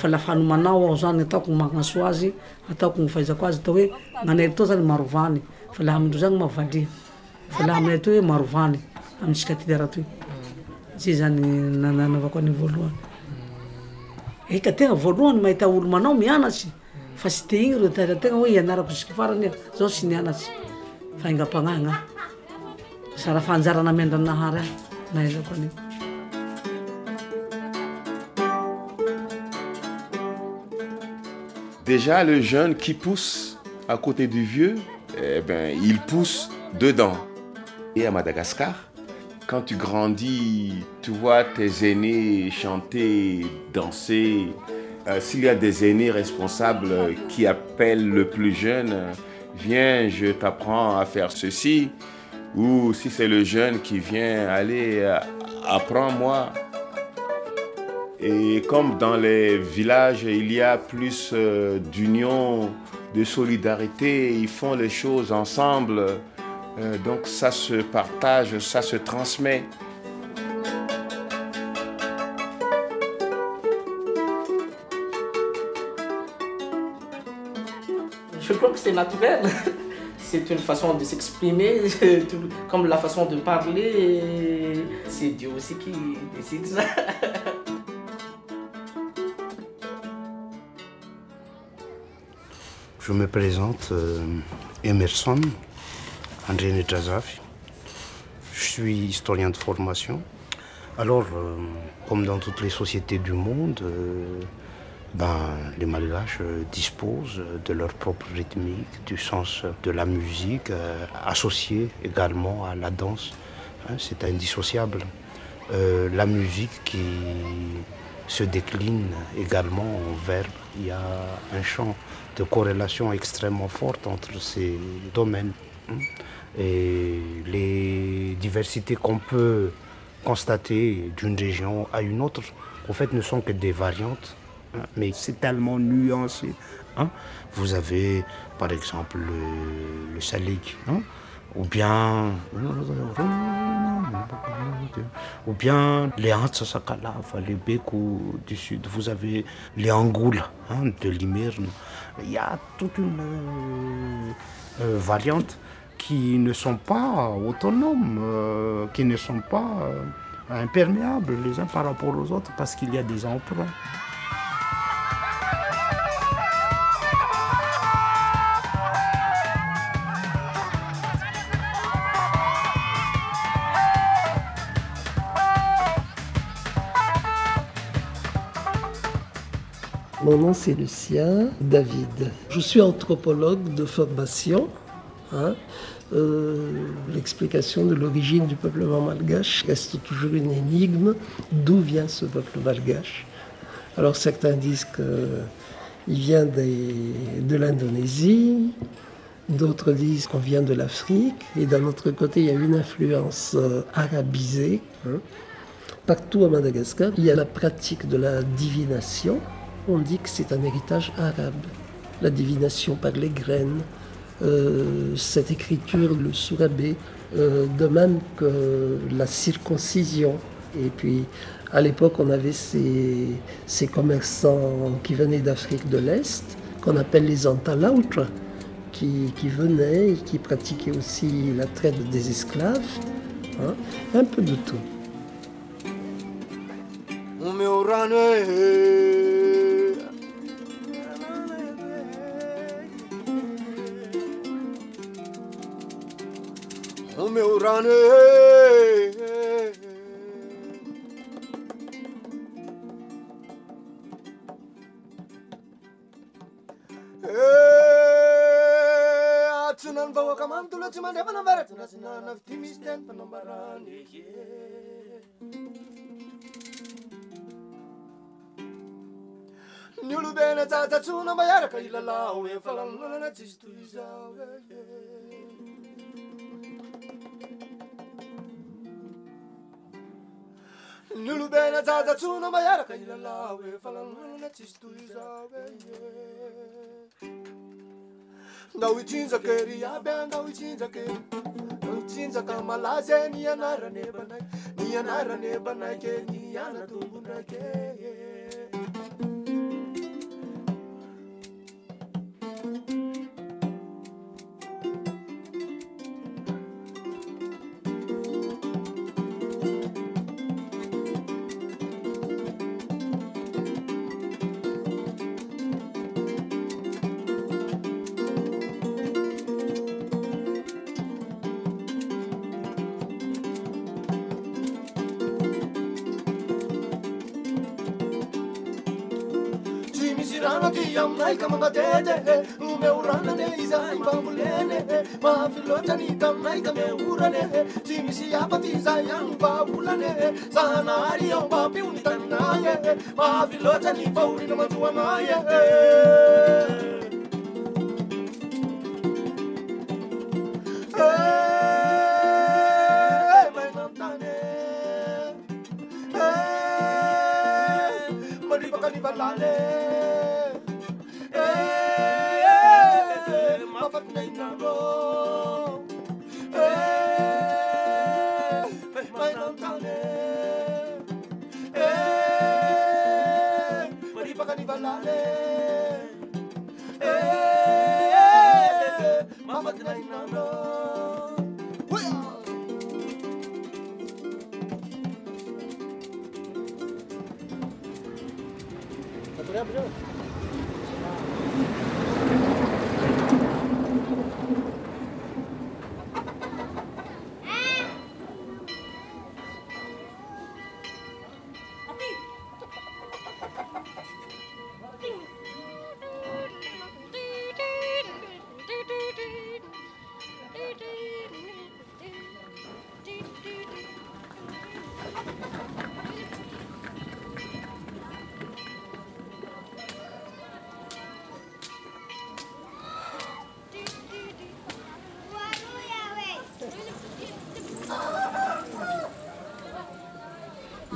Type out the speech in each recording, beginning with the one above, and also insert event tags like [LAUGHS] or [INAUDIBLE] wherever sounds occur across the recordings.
fa lafa anomanao aho zany ataoko magnaso azy ataoko ny fahaizako azy atao hoe nanay to zany marovany. Fa laha amindreo zany mavalia fa laha aminay toy hoe marovany amitsika ty daraha toy. Tsy zany nanavako any voalohany. Mm. Eka tegna voalohany mahita olo manao mianatsy. Fa tsy te igny ro tegna hoe ianarako zisky farany zao sy nianatsy. Fa ingam-pagnahy gnahy sa raha fa anjarana miandranahary ahy nahizako anio. Déjà, le jeune qui pousse à côté du vieux, eh ben, il pousse dedans. Et à Madagascar, quand tu grandis, tu vois tes aînés chanter, danser. Euh, S'il y a des aînés responsables qui appellent le plus jeune, viens, je t'apprends à faire ceci. Ou si c'est le jeune qui vient, allez, euh, apprends-moi. Et comme dans les villages, il y a plus euh, d'union, de solidarité, ils font les choses ensemble. Euh, donc ça se partage, ça se transmet. Je crois que c'est naturel. [LAUGHS] C'est une façon de s'exprimer, [LAUGHS] comme la façon de parler. C'est Dieu aussi qui décide ça. [LAUGHS] Je me présente euh, Emerson André Nedjazafi. Je suis historien de formation. Alors, euh, comme dans toutes les sociétés du monde, euh, ben, les Malgaches disposent de leur propre rythmique, du sens de la musique, associé également à la danse. Hein, C'est indissociable. La musique qui se décline également en verbe. Il y a un champ de corrélation extrêmement forte entre ces domaines. hein. Et les diversités qu'on peut constater d'une région à une autre, en fait, ne sont que des variantes. hein. Mais c'est tellement nuancé. hein. Vous avez, par exemple, le, le ou bien ou bien les Sakalafa, les Bekou du sud. Vous avez les Angoules hein, de Limirne. Il y a toute une euh, euh, variante qui ne sont pas autonomes, euh, qui ne sont pas euh, imperméables les uns par rapport aux autres parce qu'il y a des emprunts. Mon nom c'est Lucien David. Je suis anthropologue de formation. hein. Euh, L'explication de l'origine du peuplement malgache reste toujours une énigme. D'où vient ce peuple malgache? Alors certains disent qu'il vient de l'Indonésie, d'autres disent qu'on vient de l'Afrique, et d'un autre côté il y a une influence euh, arabisée. hein. Partout à Madagascar, il y a la pratique de la divination. On dit que c'est un héritage arabe. La divination par les graines, euh, cette écriture, le sourabé, euh, de même que la circoncision. Et puis, à l'époque, on avait ces, commerçants qui venaient d'Afrique de l'Est, qu'on appelle les antalautres, qui, qui venaient et qui pratiquaient aussi la traite des esclaves. hein. Un peu de tout. meu rane eh, atsina ny vahoaka manontolo tsy mandray fanambaratsyna sinana avy ty misy teny fanambarany ny olobena tsatatsona mba iaraka ilalao e falalolana tsisy toy zao eh, eh. ny olobena jajatsona mahiaraka ilala hoe falanolana tsisy toy zao e. Ndao itsinjake ry aby a itsinjake itsinjaka e nao tsinjaka malazy ny anaranebanay ny e ny ana tombondrake aminay ka mangatete omeoranane izay mbambolene mahafilotrany taminay ka meorane tsy misy afaty izay any mbaolane sanahary eo mbampio ny taninay mahafilotrany fahorina manjoanay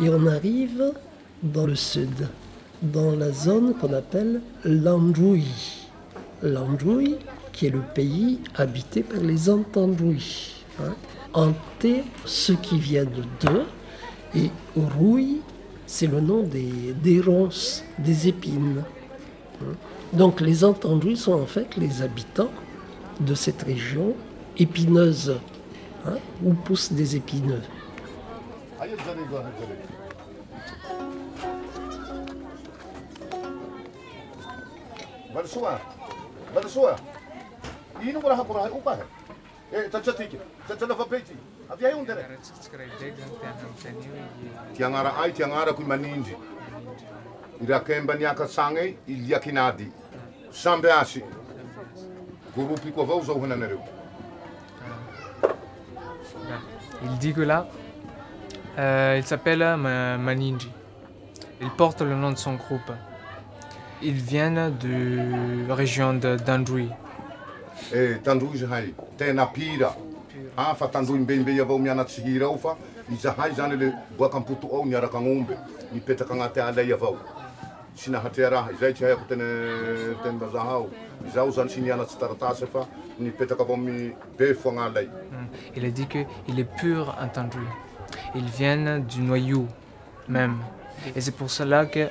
Et on arrive dans le sud, dans la zone qu'on appelle l'Androui. L'Androui, qui est le pays habité par les Entendrouis. Hein. Anté, ceux qui viennent d'eux, et Rouille, c'est le nom des, des ronces, des épines. Hein. Donc les Entendrouis sont en fait les habitants de cette région épineuse, hein, où poussent des épineux. Hayır zanigona göre. Bari suwa, bari suwa. Iyi nu buraha buraha upa he. E tacha tiki, tacha lava peiti. Havia aí um dere. Tiangara ai, tiangara kui manindi. Irakemba niaka sange, iliakinadi. Sambeasi. Guru piko vau zauhana nereu. Il dit que là, euh, il s'appelle Ma- Maninji. Il porte le nom de son groupe. Ils viennent de la région de d'Androui. Eh, tandui zahai. Tena pira. Ah, fa tandui mbe mbe ya vau miana tsihira ufa. I zahai zane le bua kamputu au ni araka ngombe. Ni peta kanga te alai ya vau. Sina hate raha. Izai tia ko tene tene bazahau. Izau zan sini ana tsitaratase fa. Ni peta ka mi be fonga alai. Hmm. Il a dit qu'il est pur entendu. Ils viennent du noyau même. Et c'est pour cela qu'il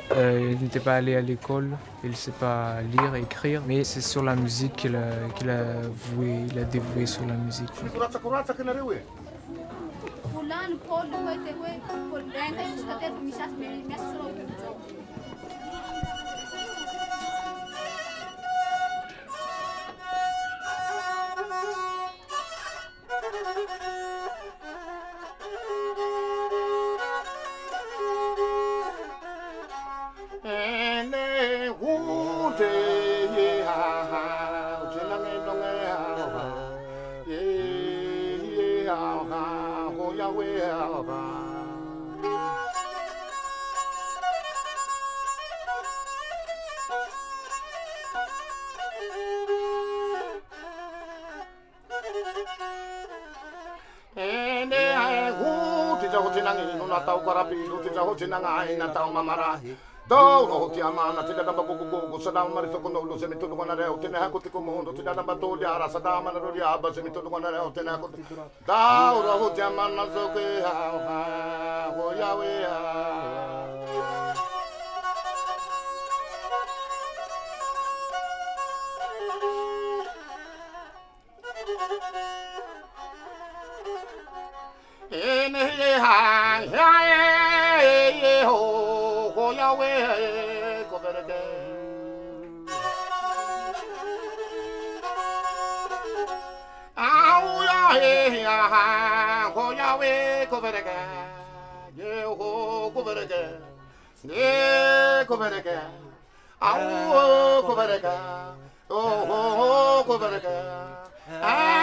n'était pas allé à l'école, il ne sait pas lire écrire, mais c'est sur la musique qu'il a, qu'il a voué, il a dévoué sur la musique. langi no na tau karapi no te taho te nanga ai na tau mamarahi. Tau no te amana te dada ba kuku kuku sa dama mari fako no se mitu no na reo te neha kuti kumu hondo te dada ba tole ara sa dama na rori aba se mitu no na reo te neha kuti Tau no te amana so ke ha ha ho yawe ha 哎那一喊呀哎吼火呀喂，过来个。啊乌呀哎呀喊火呀喂，过来个，耶火过来个，耶过来个，啊乌过来个，哦吼过来个，啊。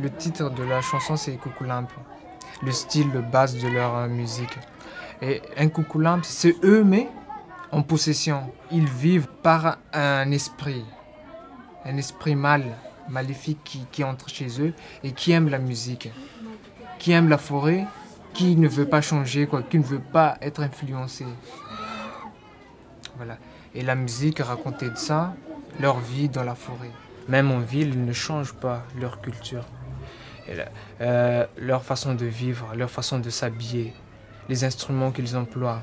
Le titre de la chanson, c'est Kukulamp. Le style, le base de leur euh, musique. Et un Kukulamp, c'est eux, mais en possession. Ils vivent par un esprit, un esprit mal, maléfique qui, entre chez eux et qui aime la musique, qui aime la forêt, qui ne veut pas changer, quoi, qui ne veut pas être influencé. Voilà. Et la musique racontait de ça, leur vie dans la forêt. Même en ville, ils ne changent pas leur culture, euh, leur façon de vivre, leur façon de s'habiller, les instruments qu'ils emploient.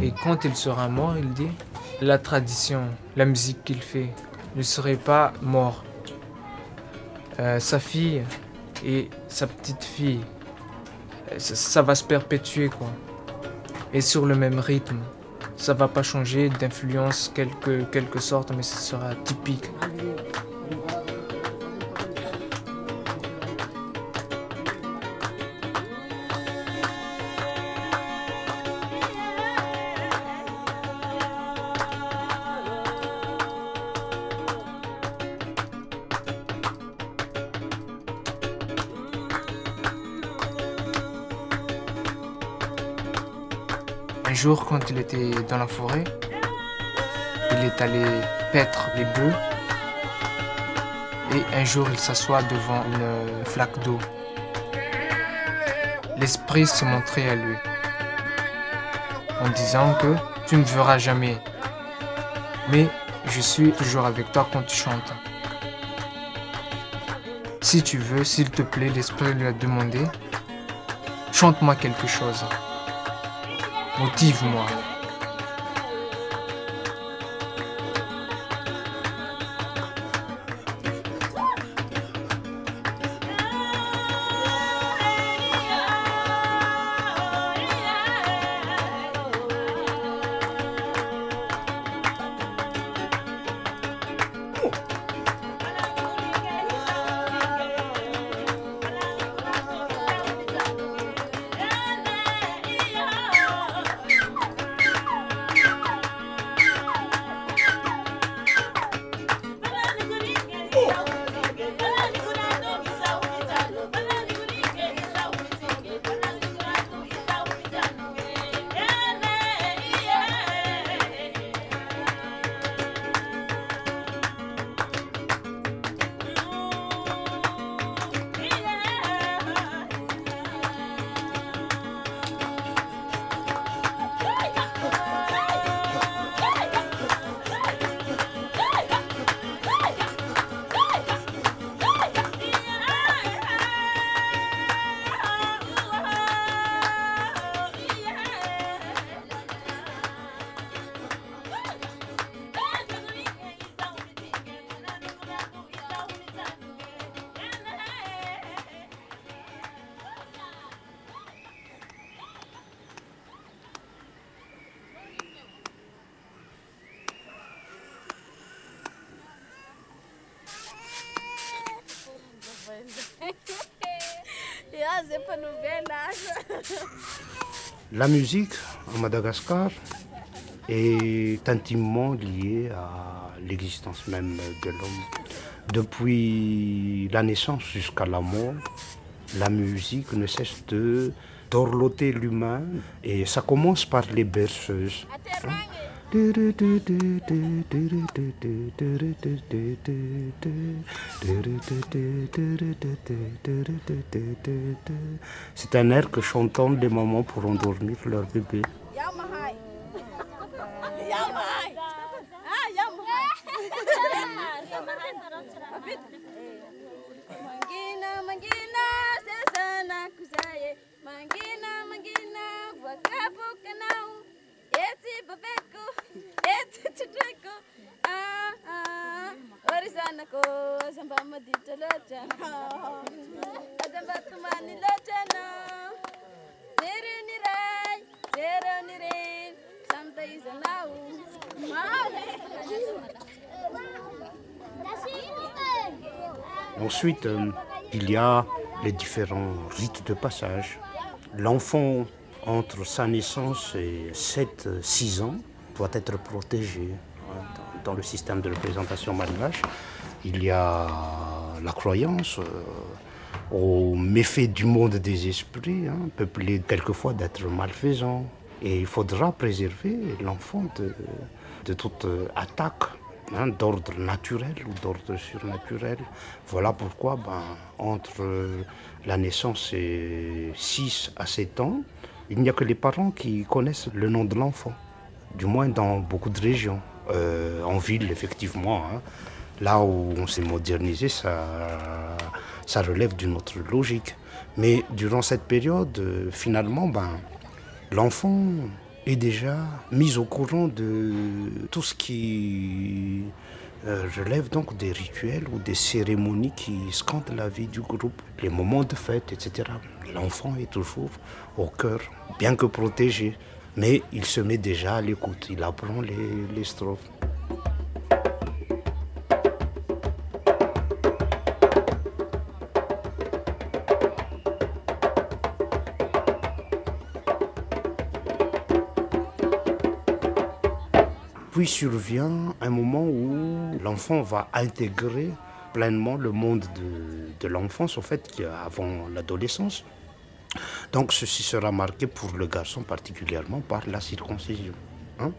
Et quand il sera mort, il dit, la tradition, la musique qu'il fait ne serait pas mort. Euh, sa fille et sa petite fille, euh, ça, va se perpétuer quoi. Et sur le même rythme ça va pas changer d'influence quelque, quelque sorte, mais ce sera typique. Un jour, quand il était dans la forêt, il est allé paître les bœufs. Et un jour, il s'assoit devant une flaque d'eau. L'esprit se montrait à lui en disant que tu ne verras jamais. Mais je suis toujours avec toi quand tu chantes. Si tu veux, s'il te plaît, l'esprit lui a demandé, chante-moi quelque chose. Motive-moi. La musique à Madagascar, est intimement lié à l'existence même de l'homme. Depuis la naissance jusqu'à la mort, la musique ne cesse de d'orloter l'humain et ça commence par les berceuses. C'est un air que chantent les mamans pour endormir leur bébé. Ensuite, euh, il y a les différents rites de passage. L'enfant, entre sa naissance et 7-6 ans, doit être protégé hein, dans, le système de représentation malgache. Il y a la croyance euh, aux méfaits du monde des esprits, hein, peuplé quelquefois d'êtres malfaisants. Et il faudra préserver l'enfant de, de toute attaque hein, d'ordre naturel ou d'ordre surnaturel. Voilà pourquoi, ben, entre la naissance et 6 à 7 ans, il n'y a que les parents qui connaissent le nom de l'enfant, du moins dans beaucoup de régions. Euh, en ville, effectivement, hein, là où on s'est modernisé, ça, relève d'une autre logique. Mais durant cette période, euh, finalement, ben, l'enfant est déjà mis au courant de tout ce qui euh, relève donc des rituels ou des cérémonies qui scandent la vie du groupe, les moments de fête, etc. L'enfant est toujours au cœur, bien que protégé, mais il se met déjà à l'écoute, il apprend les, les strophes. Puis survient un moment où l'enfant va intégrer pleinement le monde de, l'enfance, au fait, avant l'adolescence. Donc ceci sera marqué pour le garçon particulièrement par la circoncision, hein,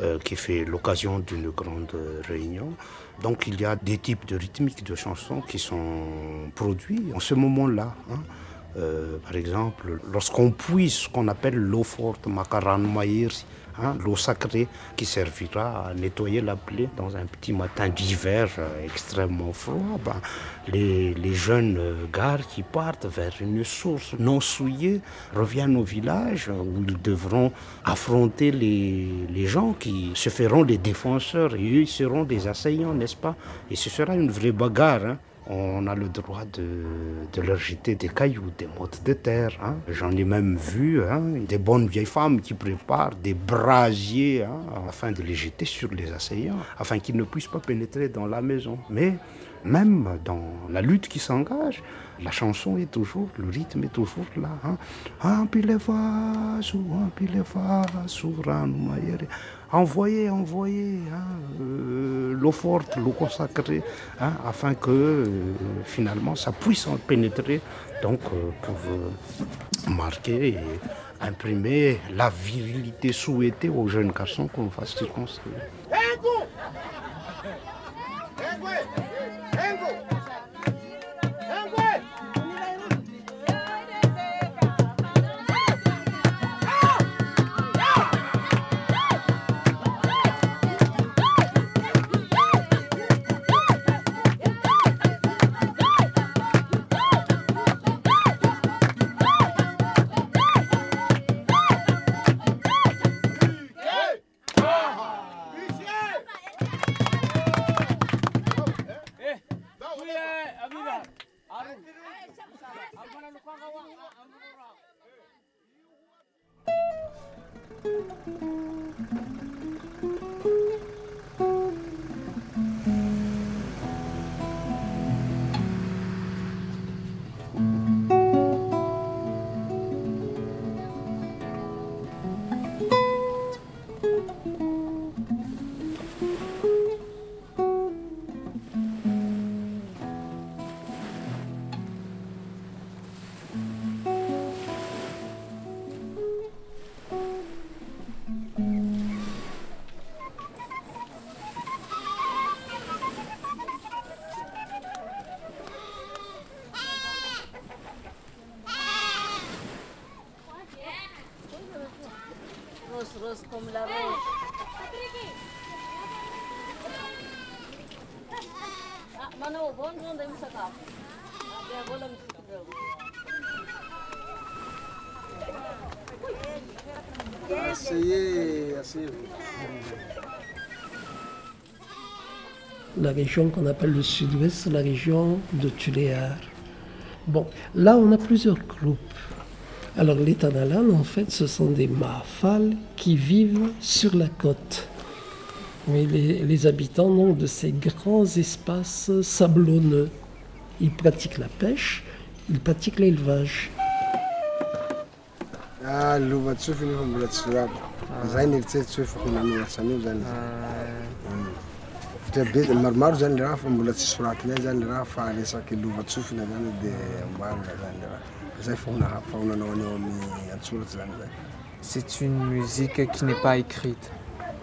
euh, qui fait l'occasion d'une grande réunion. Donc il y a des types de rythmiques de chansons qui sont produits en ce moment-là. hein. Euh, par exemple, lorsqu'on puise ce qu'on appelle l'eau forte, makaran maïr, hein, l'eau sacrée qui servira à nettoyer la plaie dans un petit matin d'hiver euh, extrêmement froid, ben, les, jeunes euh, gares qui partent vers une source non souillée reviennent au village où ils devront affronter les, gens qui se feront les défenseurs et eux ils seront des assaillants, n'est-ce pas? Et ce sera une vraie bagarre. hein on a le droit de, de leur jeter des cailloux, des mottes de terre. hein. J'en ai même vu hein, des bonnes vieilles femmes qui préparent des brasiers hein, afin de les jeter sur les assaillants, afin qu'ils ne puissent pas pénétrer dans la maison. Mais même dans la lutte qui s'engage, la chanson est toujours, le rythme est toujours là. Hein. Envoyez, envoyez hein, euh, l'eau forte, l'eau consacrée, hein, afin que euh, finalement ça puisse en pénétrer, donc euh, pour euh, marquer et imprimer la virilité souhaitée aux jeunes garçons qu'on va circoncire. Ah, essayez. La région qu'on appelle le sud-ouest, c'est la région de Tuléar. Bon, là, on a plusieurs groupes. Alors, les Tanalan, en fait, ce sont des Mahafal qui vivent sur la côte. Mais les, les habitants ont de ces grands espaces sablonneux. Ils pratiquent la pêche, ils pratiquent l'élevage. C'est une musique qui n'est pas écrite.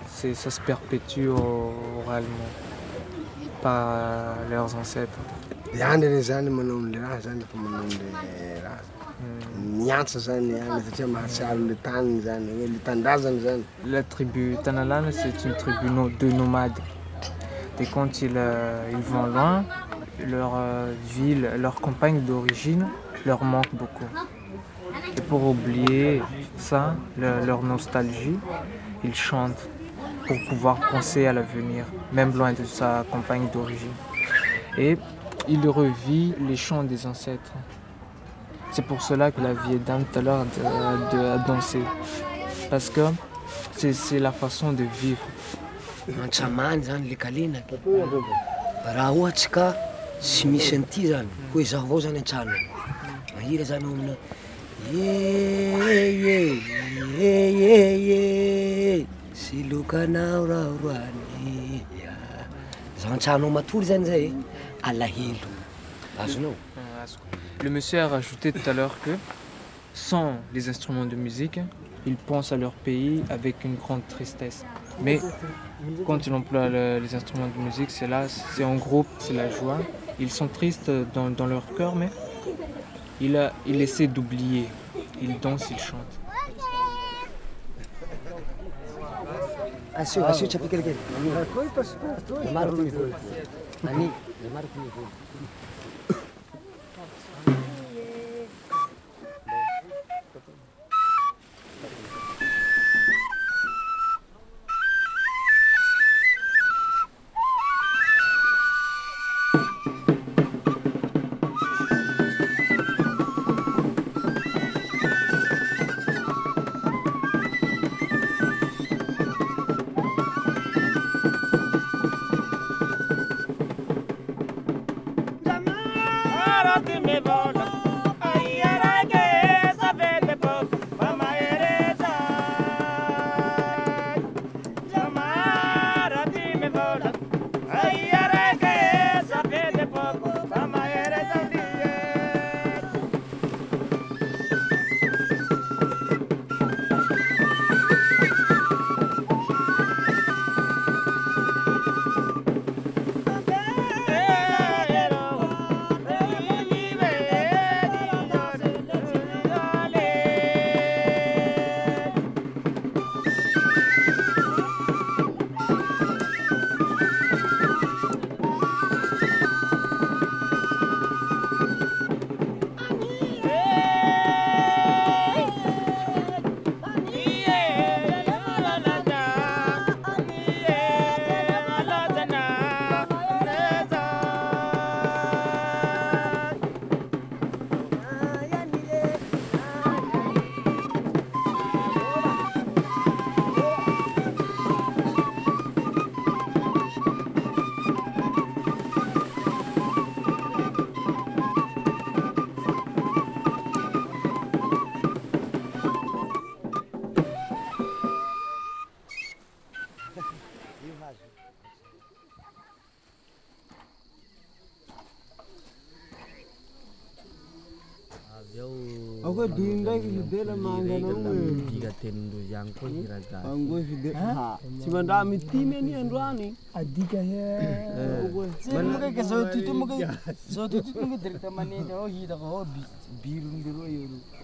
C'est, ça se perpétue oralement par leurs ancêtres. La tribu Tanalan, c'est une tribu de nomades. Et quand ils, euh, ils vont loin, leur euh, ville, leur campagne d'origine leur manque beaucoup. Et pour oublier ça, le- leur nostalgie, ils chantent pour pouvoir penser à l'avenir, même loin de sa campagne d'origine. Et il revit les chants des ancêtres. C'est pour cela que la vieille dame tout à l'heure a dansé. Parce que c'est la façon de vivre. Le monsieur a rajouté tout à l'heure que sans les instruments de musique, ils pensent à leur pays avec une grande tristesse. Mais quand il emploie le- les instruments de musique, c'est là, c'est en groupe, c'est la joie. Ils sont tristes dans leur cœur, mais il, a, il essaie d'oublier. Ils dansent, ils chantent.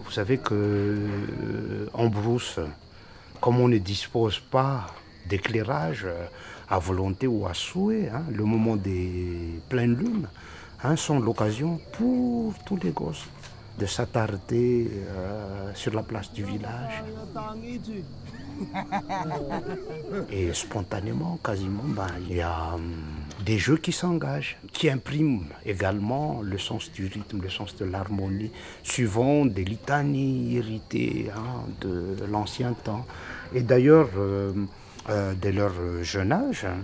Vous savez que euh, en brousse, comme on ne dispose pas d'éclairage à volonté ou à souhait, hein, le moment des pleines lunes hein, sont l'occasion pour tous les gosses de s'attarder euh, sur la place du village. [LAUGHS] Et spontanément, quasiment, ben, il y a hum, des jeux qui s'engagent, qui impriment également le sens du rythme, le sens de l'harmonie, suivant des litanies héritées hein, de l'ancien temps. Et d'ailleurs, euh, euh, dès leur jeune âge, hein,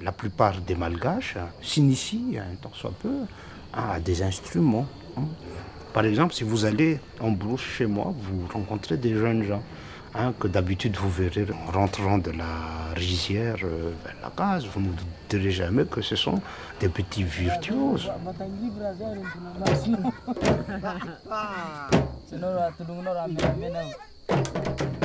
la plupart des malgaches hein, s'initient, un tant soit peu, à des instruments. Par exemple, si vous allez en brousse chez moi, vous rencontrez des jeunes gens hein, que d'habitude vous verrez en rentrant de la rizière euh, vers la case. Vous ne direz jamais que ce sont des petits virtuoses. [LAUGHS]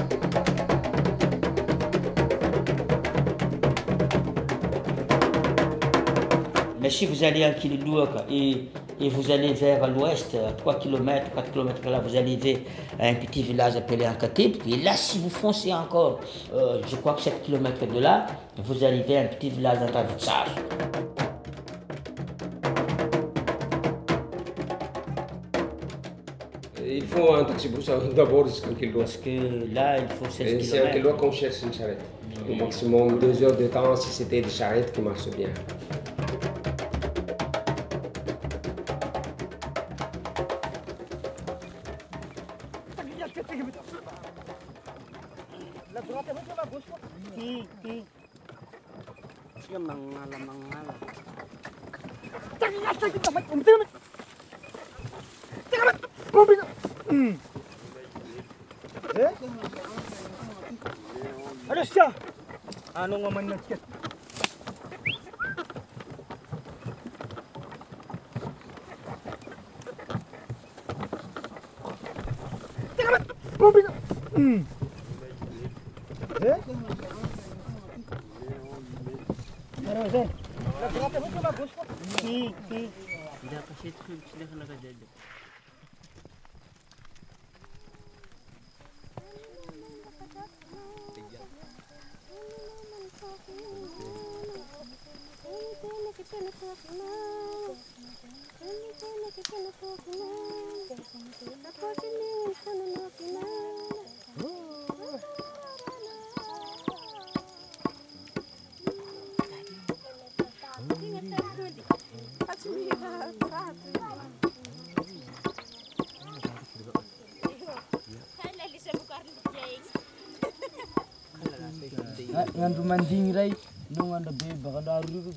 si vous allez à Kililouk et, et vous allez vers l'ouest, à 3 km, 4 km là, vous arrivez à un petit village appelé Ankatib. Et là, si vous foncez encore, euh, je crois que 7 km de là, vous arrivez à un petit village d'Antavutsar. Il faut un taxi brousse d'abord jusqu'à Kildoa. Parce que là, il faut 16 Et c'est à km. Kildoa qu'on cherche une charrette. Au maximum deux heures de temps si c'était des charrettes qui marchent bien. Lagunate mo ba gusto? Hi, hi. Siya mangala mangala. Tanga na sa kita mat umte na. Tanga mat bubi na. Eh? Ano siya? Ano nga man nagkit? Tanga mat bubi na. Hmm. mandigny ray anao agnano rabe bakalaro reo ko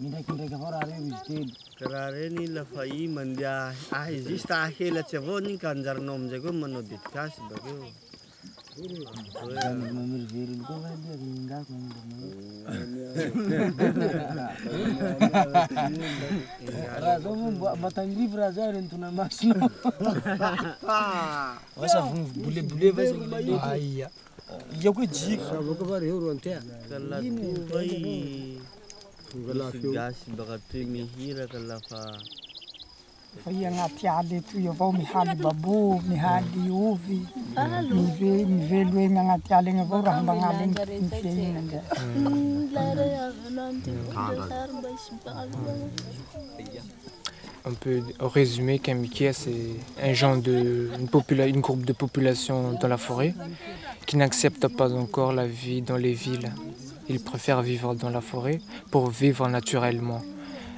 mindraikindraiky avao raha reo izy telo. Karaha reny lafa i mandeha ah izy ahelatsy avao an'igny ka anjarinao amizay koa manao dedikasy bakeo. Mamerivery koa va raha zao moa matangrivy raha zao renitona masinao [LAUGHS] vasa vonivy bolebole va aia. iako jikavoka vareo roantea gasy baka toy mihiraka lafa fa i agnaty aly etoy avao mihaly babo mihaly ovy mivelo egny agnaty aly egny avao raha mbagnaly egny mifehignana ndray On peut résumer qu'un Mikia, c'est un genre de, une groupe de population dans la forêt qui n'accepte pas encore la vie dans les villes. Ils préfèrent vivre dans la forêt pour vivre naturellement.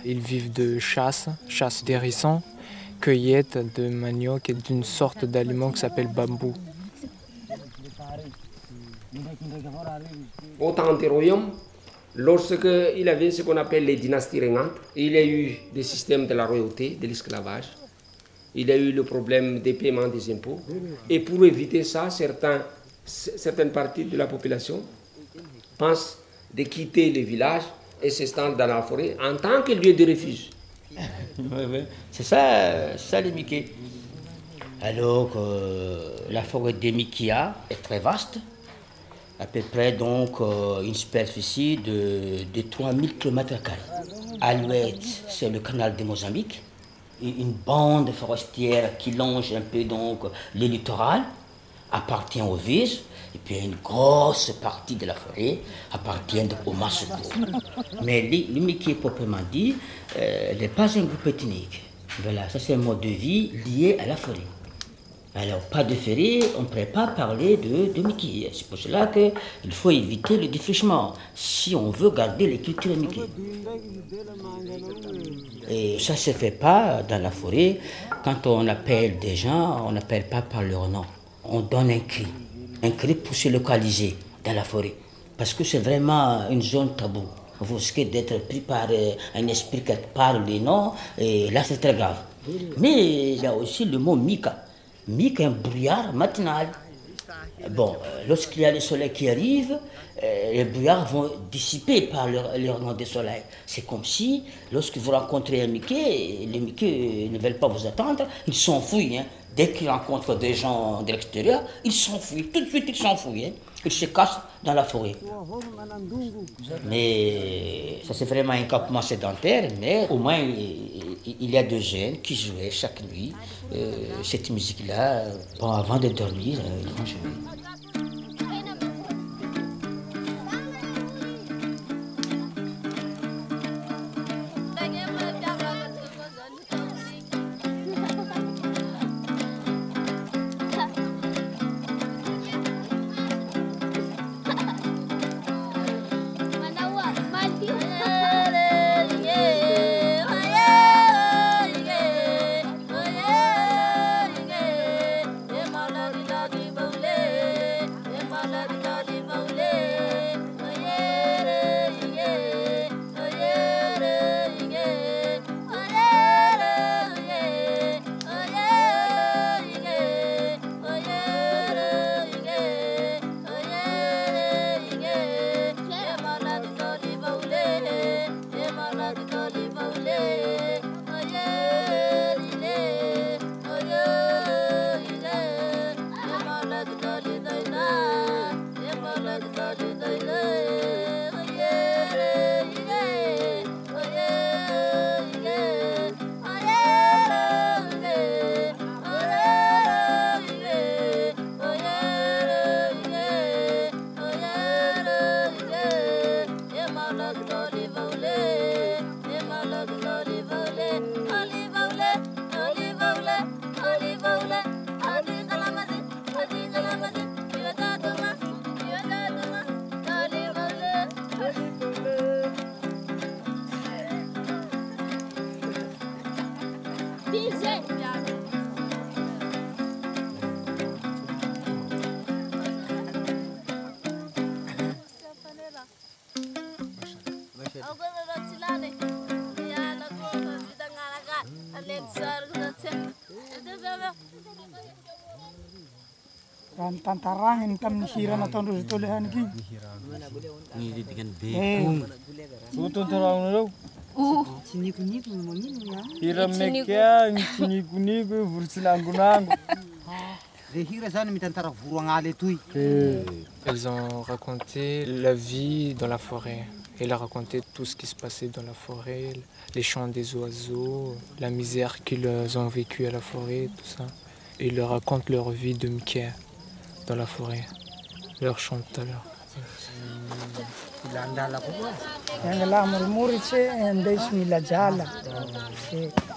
Ils vivent de chasse, chasse d'hérissons, cueillette de manioc et d'une sorte d'aliment qui s'appelle bambou. Mindraikindraiky avao raha reo izy telo. Au temps des royaumes, lorsque il avait ce qu'on appelle les dynasties régnantes, il y a eu des systèmes de la royauté, de l'esclavage. Il y a eu le problème des paiements des impôts. Et pour éviter ça, certaines parties de la population pensent de quitter les villages et s'installent dans la forêt en tant que lieu de refuge. [LAUGHS] C'est ça, ça les Mickey. Alors, euh, la forêt des Mikia est très vaste, à peu près donc euh, une superficie de, de 3000 km. À l'ouest, c'est le canal de Mozambique, une bande forestière qui longe un peu donc le littoral. appartient aux Viges, et puis une grosse partie de la forêt appartient au Masuko. Mais Mickey proprement dit euh, n'est pas un groupe ethnique. Voilà, ça c'est un mode de vie lié à la forêt. Alors, pas de ferry, on ne pourrait pas parler de, de Mickey. C'est pour cela qu'il faut éviter le défrichement si on veut garder les cultures Mickey. Et ça ne se fait pas dans la forêt. Quand on appelle des gens, on n'appelle pas par leur nom. On donne un cri. Un cri pour se localiser dans la forêt. Parce que c'est vraiment une zone taboue. Vous risquez d'être pris par euh, un esprit qui parle les noms, et là c'est très grave. Mais il y a aussi le mot Mika. Mika est un brouillard matinal. Bon, euh, lorsqu'il y a le soleil qui arrive, euh, les brouillards vont dissiper par le, le rayon du soleil. C'est comme si, lorsque vous rencontrez un Mickey, les Mickey ne veulent pas vous attendre, ils s'enfuient. hein. Dès qu'ils rencontrent des gens de l'extérieur, ils s'enfuient. Tout de suite, ils s'enfuient. hein. Ils se cachent dans la forêt. Mais ça, c'est vraiment un campement sédentaire, mais au moins, il, y a deux jeunes qui jouaient chaque nuit euh, cette musique-là. Bon, avant de dormir, euh, ils. Agnaly etoy Elles ont raconté la vie dans la forêt. Elle a raconté tout ce qui se passait dans la forêt, les chants des oiseaux, la misère qu'ils ont vécue à la forêt, tout ça. Et ils racontent leur vie de Mickey dans la forêt. Leur chant tout à l'heure.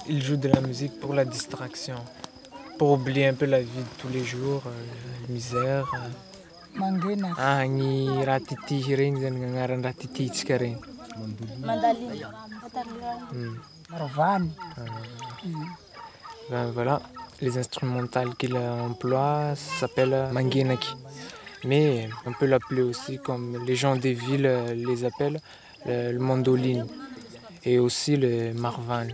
Ils jouent de la musique pour la distraction, pour oublier un peu la vie de tous les jours, euh, la misère. euh. Ah. Hmm. marovany Ben voilà, les instrumentales qu'il emploie s'appellent mangenaki. Mais on peut l'appeler aussi comme les gens des villes les appellent le, mandoline et aussi le marvan.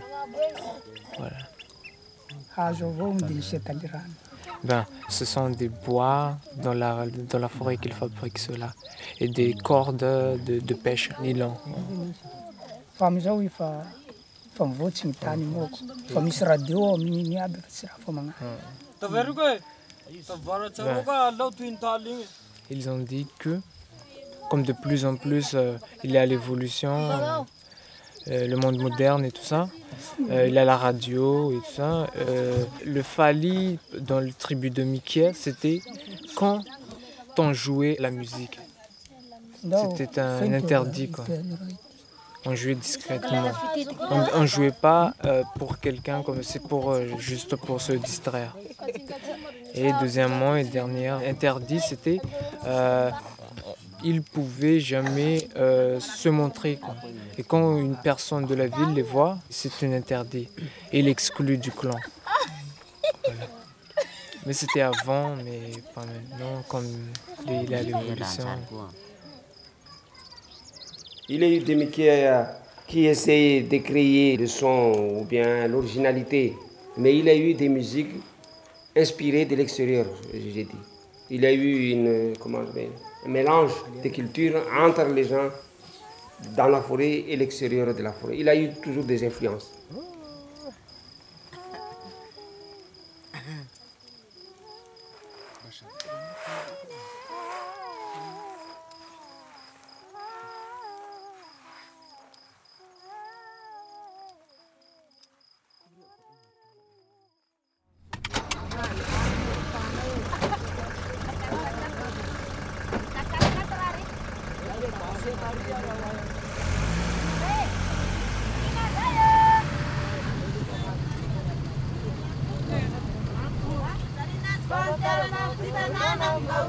Voilà. midilise talirano Ben, ce sont des bois dans la, dans la forêt qu'ils fabriquent cela et des cordes de, de pêche nylon. Fa misy radio fa tsy raha fa Ils ont dit que, comme de plus en plus euh, il y a l'évolution, euh, le monde moderne et tout ça, euh, il y a la radio et tout ça, euh, le Fali dans le tribu de Mickey, c'était quand on jouait la musique? C'était un interdit. Quoi. On jouait discrètement. On ne jouait pas euh, pour quelqu'un comme c'est pour euh, juste pour se distraire. Et deuxièmement et dernier interdit, c'était euh, ils pouvaient jamais euh, se montrer. Quoi. Et quand une personne de la ville les voit, c'est un interdit. Et il exclut du clan. Voilà. Mais c'était avant, mais pas maintenant, comme les- la révolution. Il y a eu des mecs qui, essayaient de créer le son ou bien l'originalité, mais il y a eu des musiques inspirées de l'extérieur, j'ai dit. Il y a eu un mélange de cultures entre les gens dans la forêt et l'extérieur de la forêt. Il a eu toujours des influences.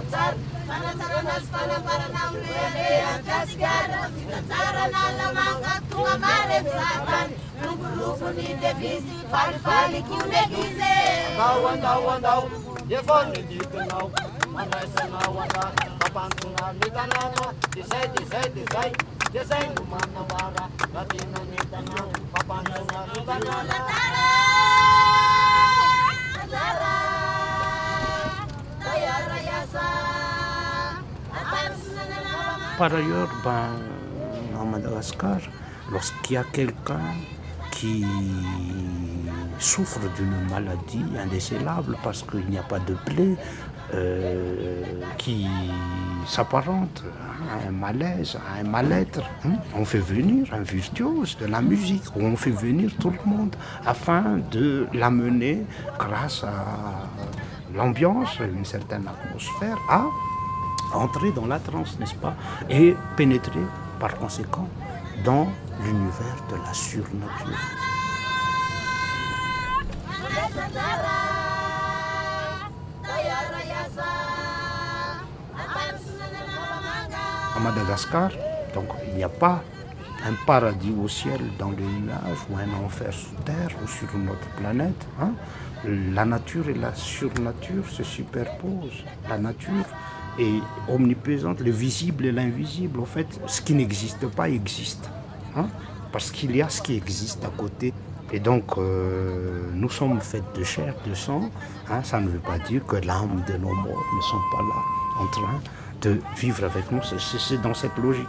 tsara fanatsarana azy fanambarana amle fitatsarana lamanga tonga mare mizarany lokolokony devisy falifalikondekize andao andao andao efa nilikinao mandraisanao ana mampantona ny tanàna. De zay de zay de zay de zay no manambara raha tena ny tanàna mampantona ny tanàna. Par ailleurs, ben, à Madagascar, lorsqu'il y a quelqu'un qui souffre d'une maladie indécellable parce qu'il n'y a pas de plaie euh, qui s'apparente à un malaise, à un mal-être, hein, on fait venir un virtuose de la musique, on fait venir tout le monde afin de l'amener grâce à l'ambiance, une certaine atmosphère, à entrer dans la transe, n'est-ce pas Et pénétrer par conséquent dans l'univers de la surnature. À Madagascar, donc il n'y a pas un paradis au ciel dans les nuages ou un enfer sous terre ou sur notre planète. hein. La nature et la surnature se superposent. La nature est omniprésente, le visible et l'invisible. En fait, ce qui n'existe pas existe. hein, Parce qu'il y a ce qui existe à côté. Et donc, euh, nous sommes faits de chair, de sang. hein. Ça ne veut pas dire que l'âme de nos morts ne sont pas là, en train de vivre avec nous. C'est dans cette logique.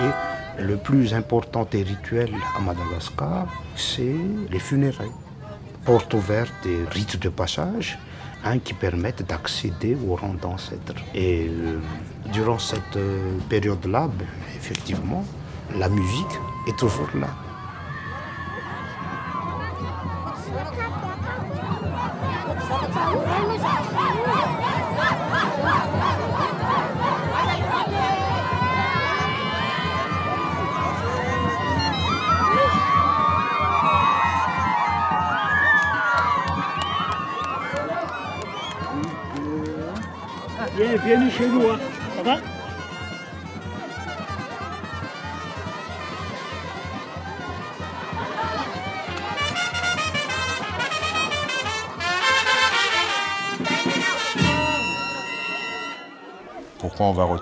Et le plus important des rituels à Madagascar, c'est les funérailles. Porte ouverte des rites de passage hein, qui permettent d'accéder au rang d'ancêtre. Et euh, durant cette euh, période-là, ben, effectivement, la musique est toujours là.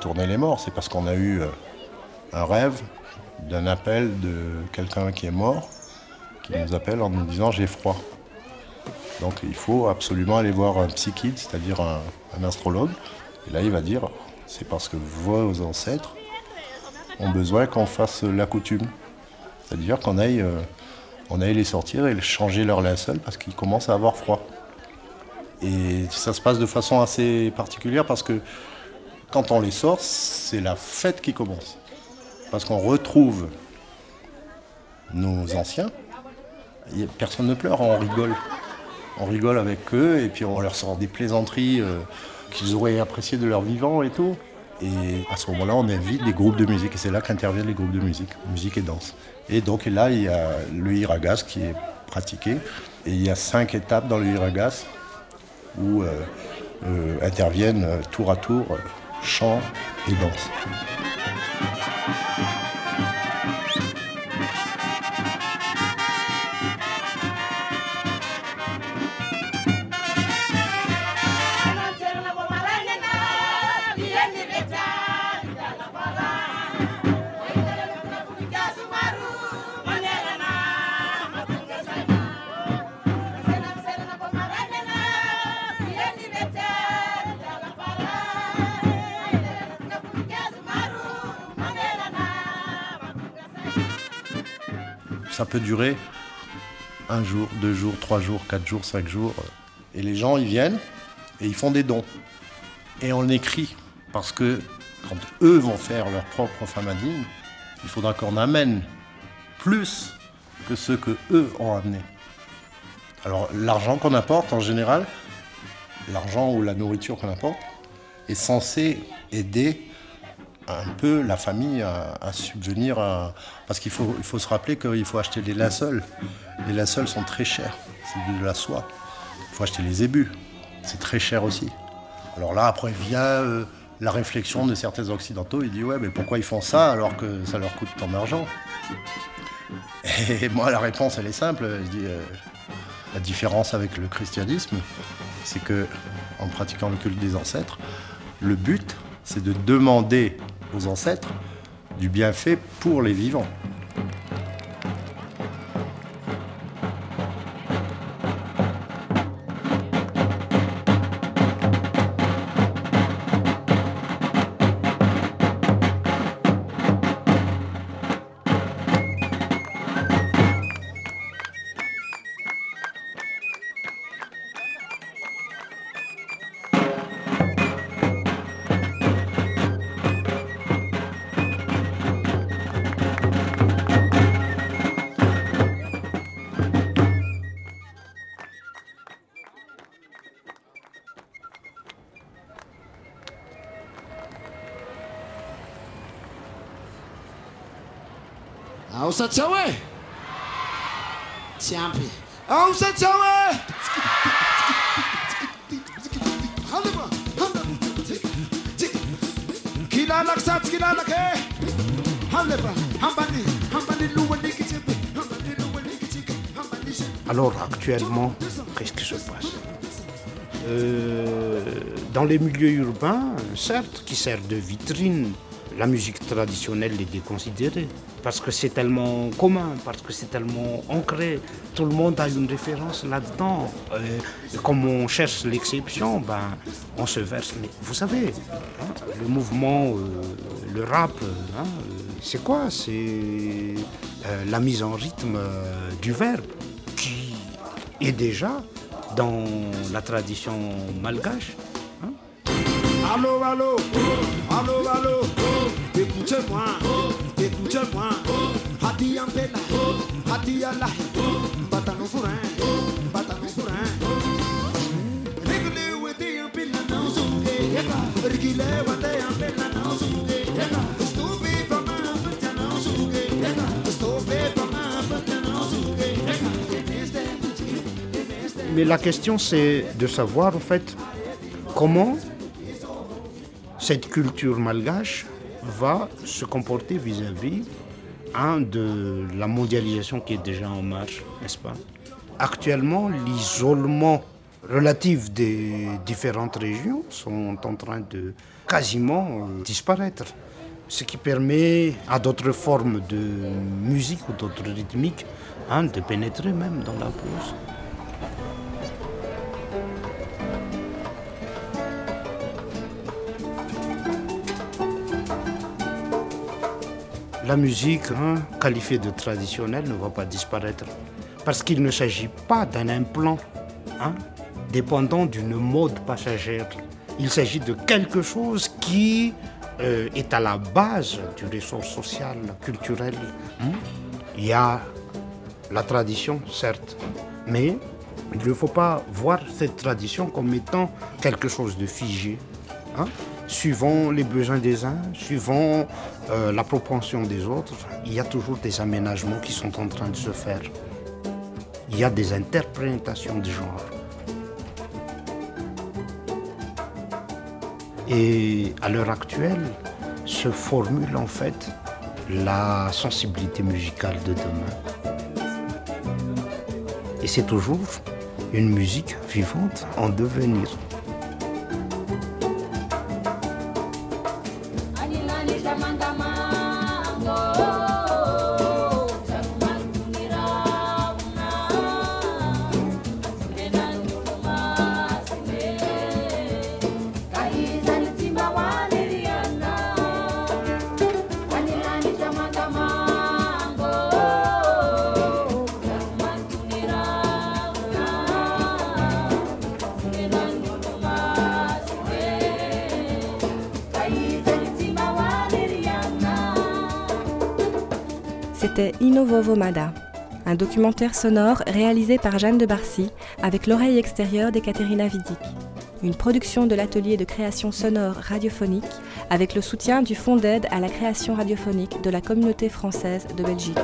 Retourner les morts C'est parce qu'on a eu euh, un rêve d'un appel de quelqu'un qui est mort, qui nous appelle en nous disant j'ai froid. Donc il faut absolument aller voir un psychiatre, c'est-à-dire un, un astrologue. Et là il va dire c'est parce que vos ancêtres ont besoin qu'on fasse la coutume. C'est-à-dire qu'on aille, euh, on aille les sortir et changer leur linceul parce qu'ils commencent à avoir froid. Et ça se passe de façon assez particulière parce que quand on les sort, c'est la fête qui commence. Parce qu'on retrouve nos anciens personne ne pleure, on rigole. On rigole avec eux et puis on leur sort des plaisanteries euh, qu'ils auraient appréciées de leur vivant et tout. Et à ce moment-là, on invite des groupes de musique et c'est là qu'interviennent les groupes de musique, musique et danse. Et donc là, il y a le hiragas qui est pratiqué et il y a cinq étapes dans le hiragas où euh, euh, interviennent tour à tour chant et danse. Peut durer un jour, deux jours, trois jours, quatre jours, cinq jours. Et les gens, ils viennent et ils font des dons. Et on écrit. Parce que quand eux vont faire leur propre famadine, il faudra qu'on amène plus que ce que eux ont amené. Alors l'argent qu'on apporte en général, l'argent ou la nourriture qu'on apporte, est censé aider un peu la famille à, subvenir. Parce qu'il faut, il faut se rappeler qu'il faut acheter des linceuls. Les linceuls sont très chers, c'est de la soie. Il faut acheter les ébus, c'est très cher aussi. Alors là, après vient euh, la réflexion de certains occidentaux, ils disent ouais, mais pourquoi ils font ça alors que ça leur coûte tant d'argent? Et moi, la réponse, elle est simple. Je dis, euh, la différence avec le christianisme, c'est que en pratiquant le culte des ancêtres, le but, c'est de demander aux ancêtres du bienfait pour les vivants. Actuellement, qu'est-ce qui se passe Dans les milieux urbains, certes, qui servent de vitrine, la musique traditionnelle est déconsidérée. Parce que c'est tellement commun, parce que c'est tellement ancré. Tout le monde a une référence là-dedans. Euh, comme on cherche l'exception, ben, on se verse. Mais vous savez, hein, le mouvement, euh, le rap, hein, euh, c'est quoi? C'est la mise en rythme du verbe est déjà dans la tradition malgache. Allô, allô, allô, allô, écoutez-moi, écoutez-moi. Hadi Ambela, Hadi Allah, Batano Furan, Batano Furan. Riggle with the Ambela now, so Riggle with the Ambela Mais la question, c'est de savoir, en fait, comment cette culture malgache va se comporter vis-à-vis hein, de la mondialisation qui est déjà en marche, n'est-ce pas? Actuellement, l'isolement relatif des différentes régions sont en train de quasiment euh, disparaître. Ce qui permet à d'autres formes de musique ou d'autres rythmiques hein, de pénétrer même dans la pause. La musique hein, qualifiée de traditionnelle ne va pas disparaître parce qu'il ne s'agit pas d'un implant hein, dépendant d'une mode passagère. Il s'agit de quelque chose qui euh, est à la base du ressort social, culturel. hein. Il y a la tradition, certes, mais il ne faut pas voir cette tradition comme étant quelque chose de figé. Suivant les besoins des uns, suivant euh, la propension des autres, il y a toujours des aménagements qui sont en train de se faire. Il y a des interprétations de genre. Et à l'heure actuelle, se formule en fait la sensibilité musicale de demain. Et c'est toujours une musique vivante en devenir. Un documentaire sonore réalisé par Jeanne de Barcy avec l'oreille extérieure d'Ekaterina Vidic. Une production de l'atelier de création sonore radiophonique avec le soutien du Fonds d'aide à la création radiophonique de la communauté française de Belgique.